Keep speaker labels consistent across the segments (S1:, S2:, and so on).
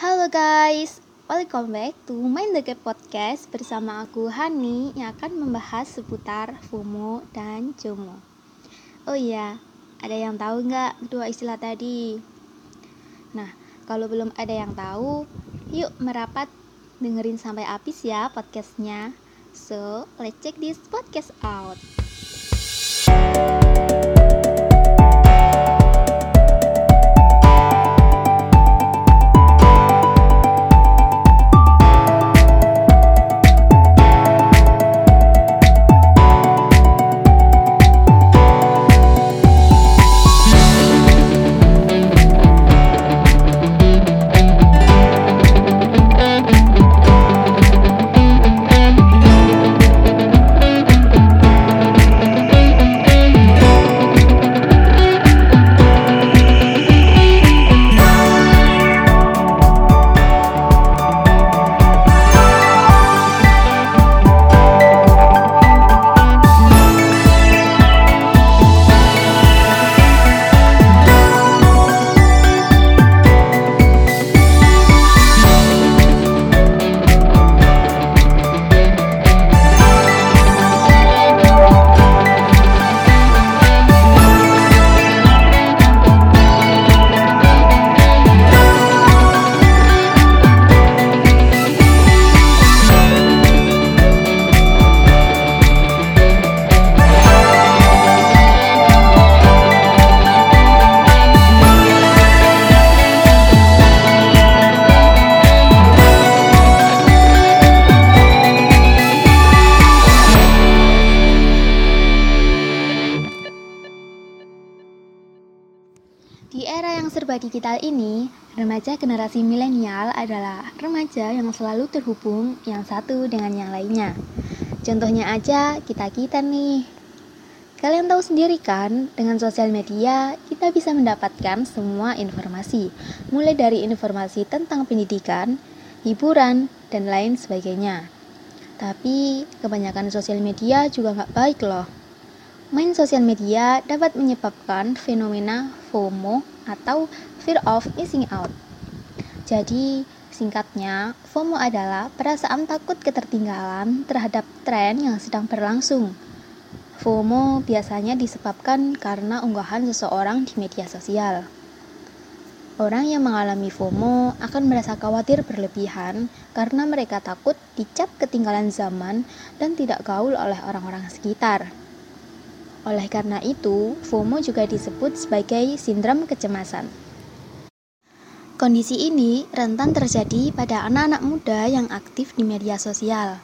S1: Halo guys, welcome back to Mind the Gap Podcast bersama aku Hani yang akan membahas seputar FOMO dan JOMO. Oh iya, ada yang tahu nggak kedua istilah tadi? Nah, kalau belum ada yang tahu, yuk merapat dengerin sampai habis ya podcastnya. So, let's check this podcast out. Era yang serba digital ini, remaja generasi milenial adalah remaja yang selalu terhubung yang satu dengan yang lainnya. Contohnya aja kita-kita nih. Kalian tahu sendiri kan, dengan sosial media kita bisa mendapatkan semua informasi, mulai dari informasi tentang pendidikan, hiburan, dan lain sebagainya. Tapi kebanyakan sosial media juga nggak baik loh. Main sosial media dapat menyebabkan fenomena FOMO atau fear of missing out. Jadi, singkatnya, FOMO adalah perasaan takut ketertinggalan terhadap tren yang sedang berlangsung. FOMO biasanya disebabkan karena unggahan seseorang di media sosial. Orang yang mengalami FOMO akan merasa khawatir berlebihan karena mereka takut dicap ketinggalan zaman dan tidak gaul oleh orang-orang sekitar. Oleh karena itu, FOMO juga disebut sebagai sindrom kecemasan. Kondisi ini rentan terjadi pada anak-anak muda yang aktif di media sosial.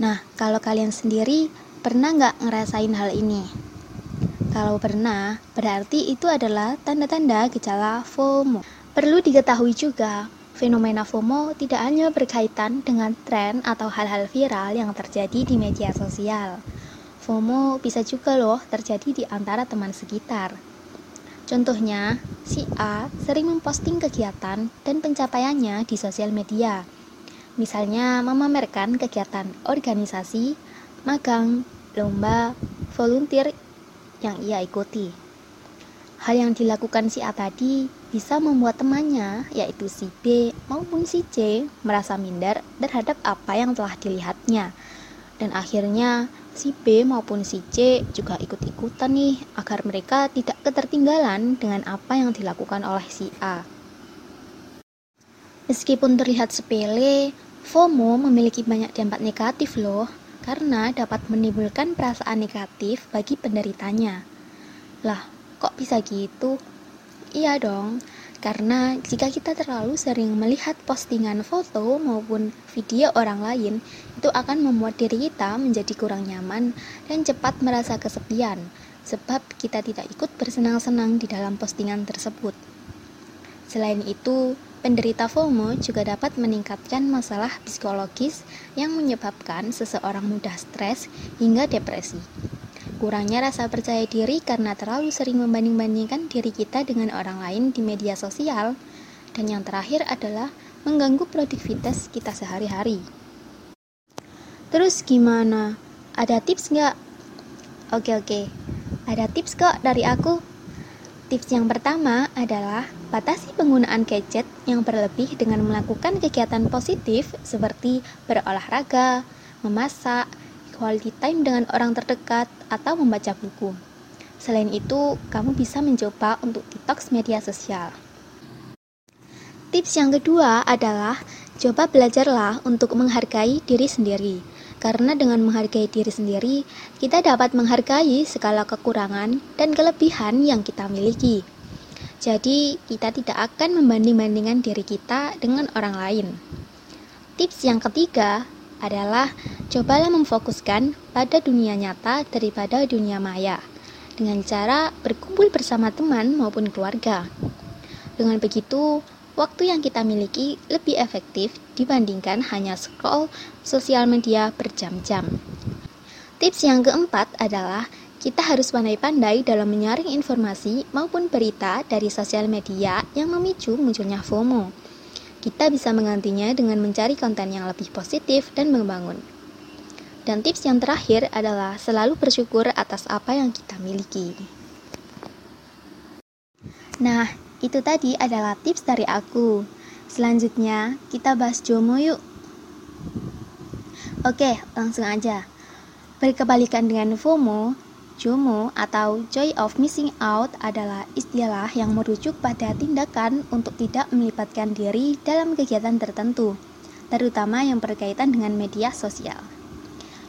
S1: Nah, kalau kalian sendiri pernah nggak ngerasain hal ini? Kalau pernah, berarti itu adalah tanda-tanda gejala FOMO. Perlu diketahui juga, fenomena FOMO tidak hanya berkaitan dengan tren atau hal-hal viral yang terjadi di media sosial FOMO bisa juga loh terjadi di antara teman sekitar. Contohnya, si A sering memposting kegiatan dan pencapaiannya di sosial media. Misalnya memamerkan kegiatan organisasi, magang, lomba, volunteer yang ia ikuti. Hal yang dilakukan si A tadi bisa membuat temannya, yaitu si B maupun si C, merasa minder terhadap apa yang telah dilihatnya. Dan akhirnya si B maupun si C juga ikut-ikutan nih agar mereka tidak ketertinggalan dengan apa yang dilakukan oleh si A. Meskipun terlihat sepele, FOMO memiliki banyak dampak negatif loh, karena dapat menimbulkan perasaan negatif bagi penderitanya. Lah, kok bisa gitu? Iya dong, karena jika kita terlalu sering melihat postingan foto maupun video orang lain, itu akan membuat diri kita menjadi kurang nyaman dan cepat merasa kesepian, sebab kita tidak ikut bersenang-senang di dalam postingan tersebut. Selain itu, penderita FOMO juga dapat meningkatkan masalah psikologis yang menyebabkan seseorang mudah stres hingga depresi. Kurangnya rasa percaya diri karena terlalu sering membanding-bandingkan diri kita dengan orang lain di media sosial. Dan yang terakhir adalah mengganggu produktivitas kita sehari-hari. Terus gimana? Ada tips nggak? Oke oke, ada tips kok dari aku. Tips yang pertama adalah batasi penggunaan gadget yang berlebih dengan melakukan kegiatan positif seperti berolahraga, memasak, quality time dengan orang terdekat, atau membaca buku. Selain itu, kamu bisa mencoba untuk detox media sosial. Tips yang kedua adalah coba belajarlah untuk menghargai diri sendiri. Karena dengan menghargai diri sendiri, kita dapat menghargai segala kekurangan dan kelebihan yang kita miliki. Jadi, kita tidak akan membanding-bandingkan diri kita dengan orang lain. Tips yang ketiga adalah cobalah memfokuskan pada dunia nyata daripada dunia maya dengan cara berkumpul bersama teman maupun keluarga. Dengan begitu, waktu yang kita miliki lebih efektif dibandingkan hanya scroll sosial media berjam-jam. Tips yang keempat adalah kita harus pandai-pandai dalam menyaring informasi maupun berita dari sosial media yang memicu munculnya FOMO. Kita bisa menggantinya dengan mencari konten yang lebih positif dan membangun. Dan tips yang terakhir adalah selalu bersyukur atas apa yang kita miliki. Nah, itu tadi adalah tips dari aku. Selanjutnya, kita bahas Jomo yuk. Oke, langsung aja. Berkebalikan dengan FOMO, JOMO atau Joy of Missing Out adalah istilah yang merujuk pada tindakan untuk tidak melibatkan diri dalam kegiatan tertentu, terutama yang berkaitan dengan media sosial.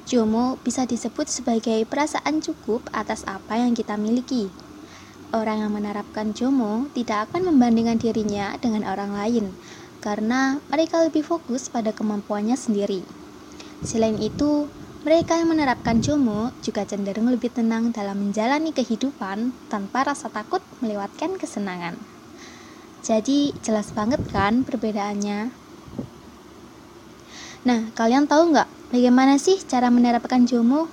S1: JOMO bisa disebut sebagai perasaan cukup atas apa yang kita miliki, orang yang menerapkan JOMO tidak akan membandingkan dirinya dengan orang lain karena mereka lebih fokus pada kemampuannya sendiri. Selain itu, mereka yang menerapkan JOMO juga cenderung lebih tenang dalam menjalani kehidupan tanpa rasa takut melewatkan kesenangan. Jadi, jelas banget kan perbedaannya? Nah, kalian tahu nggak bagaimana sih cara menerapkan JOMO?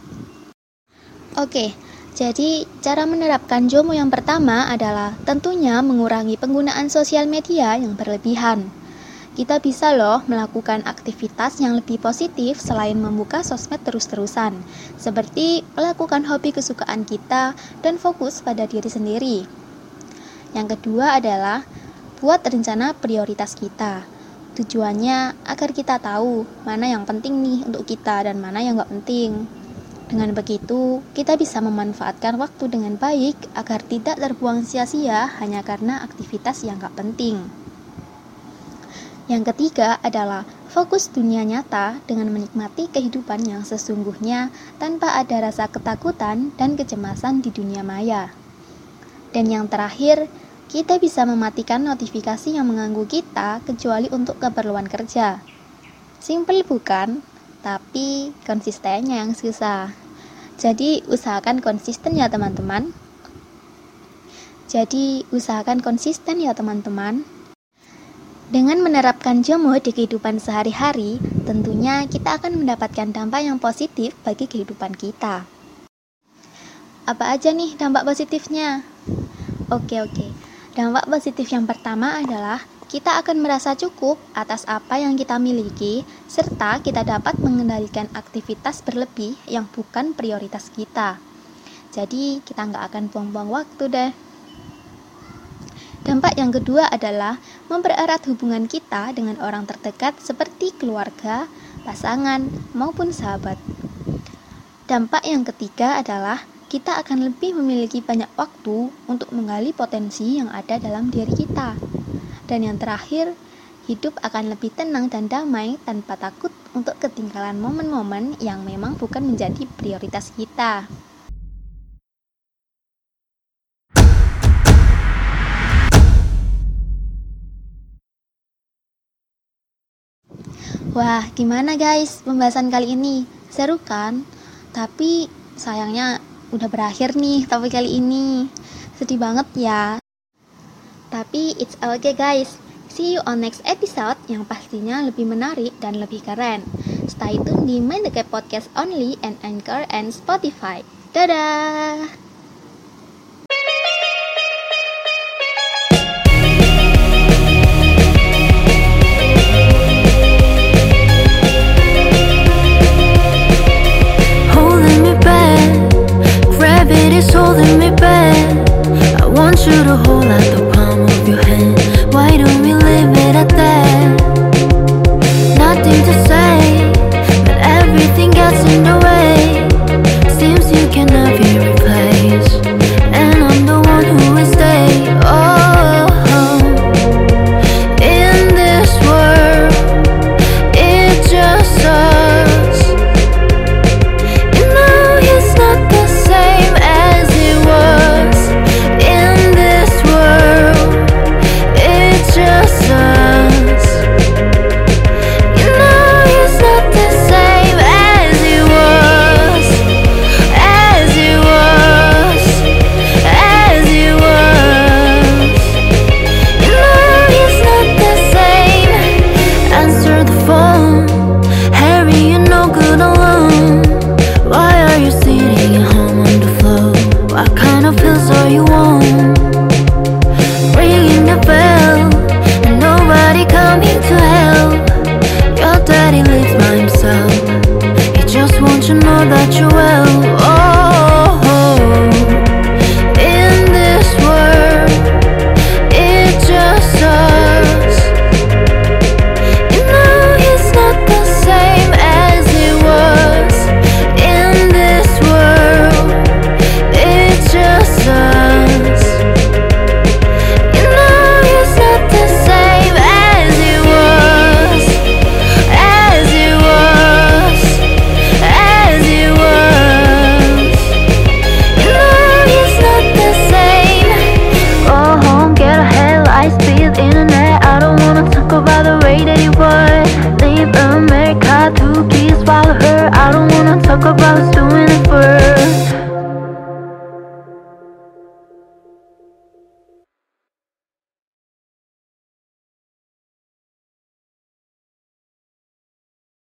S1: Oke, jadi, cara menerapkan JOMO yang pertama adalah tentunya mengurangi penggunaan sosial media yang berlebihan. Kita bisa loh melakukan aktivitas yang lebih positif selain membuka sosmed terus-terusan, seperti melakukan hobi kesukaan kita dan fokus pada diri sendiri. Yang kedua adalah buat rencana prioritas kita. Tujuannya agar kita tahu mana yang penting nih untuk kita dan mana yang gak penting. Dengan begitu, kita bisa memanfaatkan waktu dengan baik agar tidak terbuang sia-sia hanya karena aktivitas yang gak penting. Yang ketiga adalah fokus dunia nyata dengan menikmati kehidupan yang sesungguhnya tanpa ada rasa ketakutan dan kecemasan di dunia maya. Dan yang terakhir, kita bisa mematikan notifikasi yang mengganggu kita kecuali untuk keperluan kerja. Simple bukan? tapi konsistennya yang susah. Jadi usahakan konsisten ya teman-teman. Jadi usahakan konsisten ya teman-teman. Dengan menerapkan jomo di kehidupan sehari-hari, tentunya kita akan mendapatkan dampak yang positif bagi kehidupan kita. Apa aja nih dampak positifnya? Oke, oke. Dampak positif yang pertama adalah kita akan merasa cukup atas apa yang kita miliki, serta kita dapat mengendalikan aktivitas berlebih yang bukan prioritas kita. Jadi, kita nggak akan buang-buang waktu deh. Dampak yang kedua adalah mempererat hubungan kita dengan orang terdekat seperti keluarga, pasangan, maupun sahabat. Dampak yang ketiga adalah kita akan lebih memiliki banyak waktu untuk menggali potensi yang ada dalam diri kita. Dan yang terakhir, hidup akan lebih tenang dan damai tanpa takut untuk ketinggalan momen-momen yang memang bukan menjadi prioritas kita. Wah, gimana guys pembahasan kali ini? Seru kan? Tapi sayangnya udah berakhir nih tapi kali ini. Sedih banget ya. Tapi it's okay guys. See you on next episode yang pastinya lebih menarik dan lebih keren. Stay tune di Mind the Podcast only and Anchor and Spotify. Dadah!